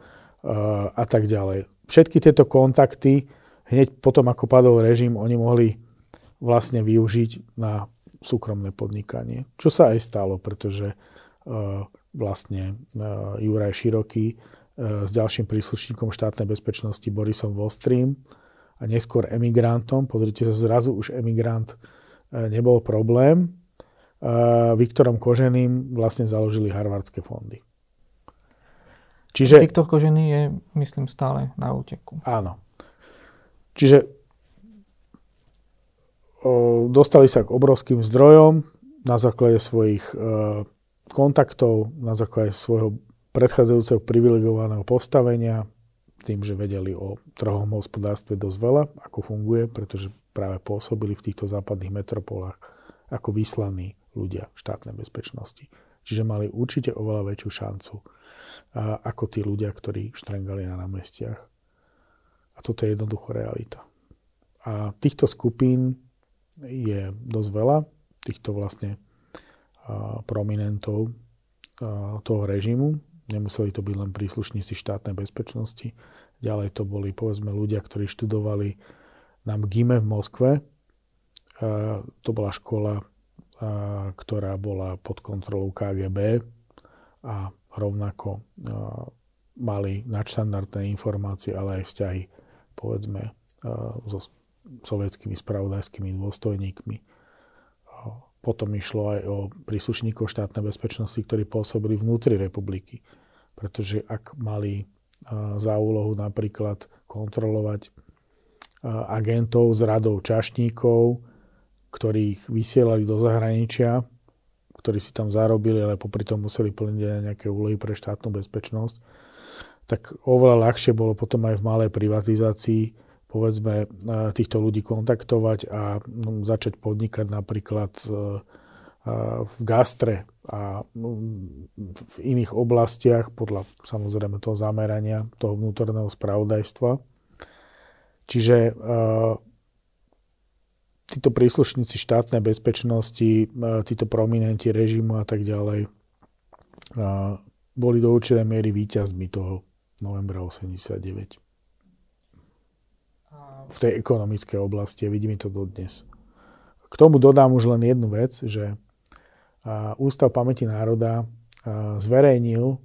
a tak ďalej. Všetky tieto kontakty hneď potom, ako padol režim, oni mohli vlastne využiť na súkromné podnikanie. Čo sa aj stalo, pretože vlastne Juraj Široký s ďalším príslušníkom štátnej bezpečnosti Borisom Vostrím a neskôr emigrantom, pozrite sa, zrazu už emigrant nebol problém, Viktorom Koženým vlastne založili harvardské fondy. Čiže, Viktor Kožený je, myslím, stále na úteku. Áno. Čiže dostali sa k obrovským zdrojom na základe svojich e, kontaktov, na základe svojho predchádzajúceho privilegovaného postavenia, tým, že vedeli o trhovom hospodárstve dosť veľa, ako funguje, pretože práve pôsobili v týchto západných metropolách ako vyslaní ľudia v štátnej bezpečnosti. Čiže mali určite oveľa väčšiu šancu ako tí ľudia, ktorí štrengali na námestiach. A toto je jednoducho realita. A týchto skupín je dosť veľa, týchto vlastne prominentov toho režimu. Nemuseli to byť len príslušníci štátnej bezpečnosti. Ďalej to boli povedzme ľudia, ktorí študovali na MGIME v Moskve. To bola škola ktorá bola pod kontrolou KGB a rovnako mali nadštandardné informácie, ale aj vzťahy povedzme so sovietskými spravodajskými dôstojníkmi. Potom išlo aj o príslušníkov štátnej bezpečnosti, ktorí pôsobili vnútri republiky. Pretože ak mali za úlohu napríklad kontrolovať agentov z radou čašníkov, ktorých vysielali do zahraničia, ktorí si tam zarobili, ale popri tom museli plniť aj nejaké úlohy pre štátnu bezpečnosť, tak oveľa ľahšie bolo potom aj v malej privatizácii povedzme týchto ľudí kontaktovať a no, začať podnikať napríklad e, v gastre a no, v iných oblastiach podľa samozrejme toho zamerania toho vnútorného spravodajstva. Čiže e, títo príslušníci štátnej bezpečnosti, títo prominenti režimu a tak ďalej, boli do určitej miery víťazmi toho novembra 89. V tej ekonomickej oblasti a vidíme to dodnes. K tomu dodám už len jednu vec, že Ústav pamäti národa zverejnil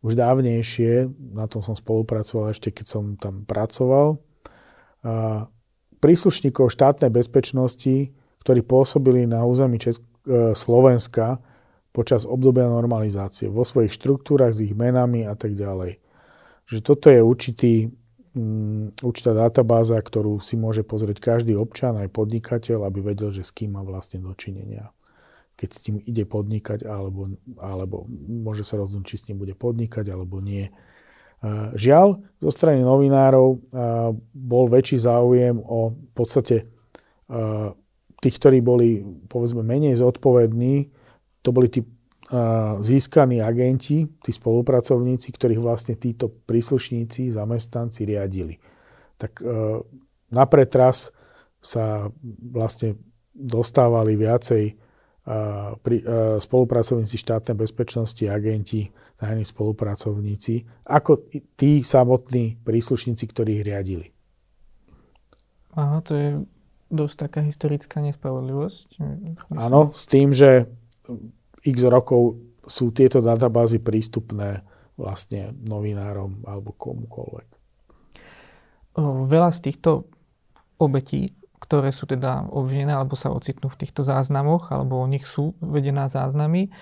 už dávnejšie, na tom som spolupracoval ešte keď som tam pracoval, príslušníkov štátnej bezpečnosti, ktorí pôsobili na území Česk- e, Slovenska počas obdobia normalizácie vo svojich štruktúrach s ich menami a tak ďalej. Že toto je určitý, um, určitá databáza, ktorú si môže pozrieť každý občan, aj podnikateľ, aby vedel, že s kým má vlastne dočinenia keď s tým ide podnikať, alebo, alebo môže sa rozhodnúť, či s ním bude podnikať, alebo nie. Žiaľ, zo strany novinárov bol väčší záujem o v podstate tých, ktorí boli povedzme menej zodpovední, to boli tí získaní agenti, tí spolupracovníci, ktorých vlastne títo príslušníci, zamestnanci riadili. Tak na pretras sa vlastne dostávali viacej pri, spolupracovníci štátnej bezpečnosti, agenti, tajní spolupracovníci, ako tí samotní príslušníci, ktorí ich riadili. Aha, to je dosť taká historická nespravodlivosť. Áno, s tým, že x rokov sú tieto databázy prístupné vlastne novinárom alebo komukoľvek. Veľa z týchto obetí ktoré sú teda obvinené alebo sa ocitnú v týchto záznamoch alebo o nich sú vedená záznamy,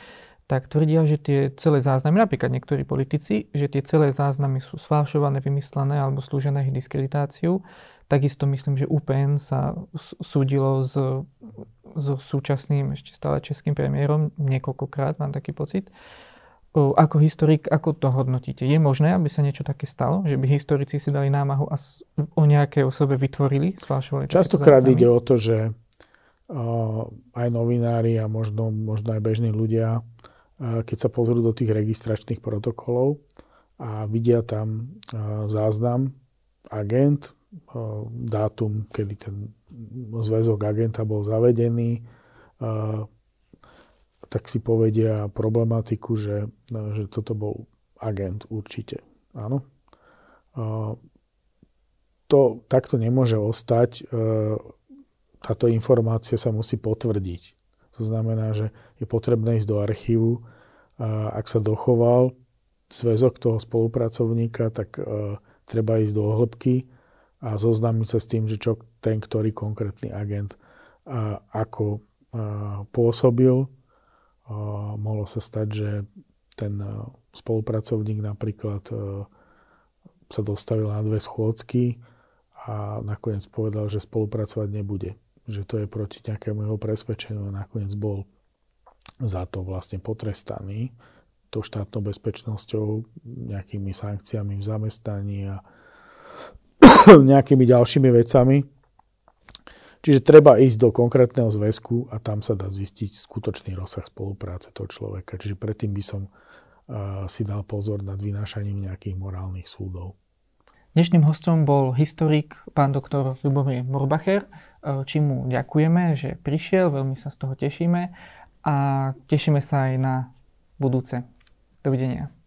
tak tvrdia, že tie celé záznamy, napríklad niektorí politici, že tie celé záznamy sú sfalšované, vymyslené alebo slúžia na ich diskreditáciu. Takisto myslím, že UPN sa súdilo s, so súčasným ešte stále českým premiérom niekoľkokrát, mám taký pocit ako historik, ako to hodnotíte? Je možné, aby sa niečo také stalo? Že by historici si dali námahu a o nejakej osobe vytvorili, spášovali? Častokrát ide o to, že aj novinári a možno, možno aj bežní ľudia, keď sa pozrú do tých registračných protokolov a vidia tam záznam agent, dátum, kedy ten zväzok agenta bol zavedený, tak si povedia problematiku, že, že toto bol agent určite. Áno. To takto nemôže ostať. E, táto informácia sa musí potvrdiť. To znamená, že je potrebné ísť do archívu. Ak sa dochoval zväzok toho spolupracovníka, tak e, treba ísť do hĺbky a zoznámiť sa s tým, že čo ten, ktorý konkrétny agent ako pôsobil mohlo sa stať, že ten spolupracovník napríklad sa dostavil na dve schôdzky a nakoniec povedal, že spolupracovať nebude. Že to je proti nejakému jeho presvedčeniu a nakoniec bol za to vlastne potrestaný tou štátnou bezpečnosťou, nejakými sankciami v zamestnaní a nejakými ďalšími vecami. Čiže treba ísť do konkrétneho zväzku a tam sa dá zistiť skutočný rozsah spolupráce toho človeka. Čiže predtým by som uh, si dal pozor nad vynášaním nejakých morálnych súdov. Dnešným hostom bol historik pán doktor Ľubomír Morbacher, čím mu ďakujeme, že prišiel, veľmi sa z toho tešíme a tešíme sa aj na budúce. Dovidenia.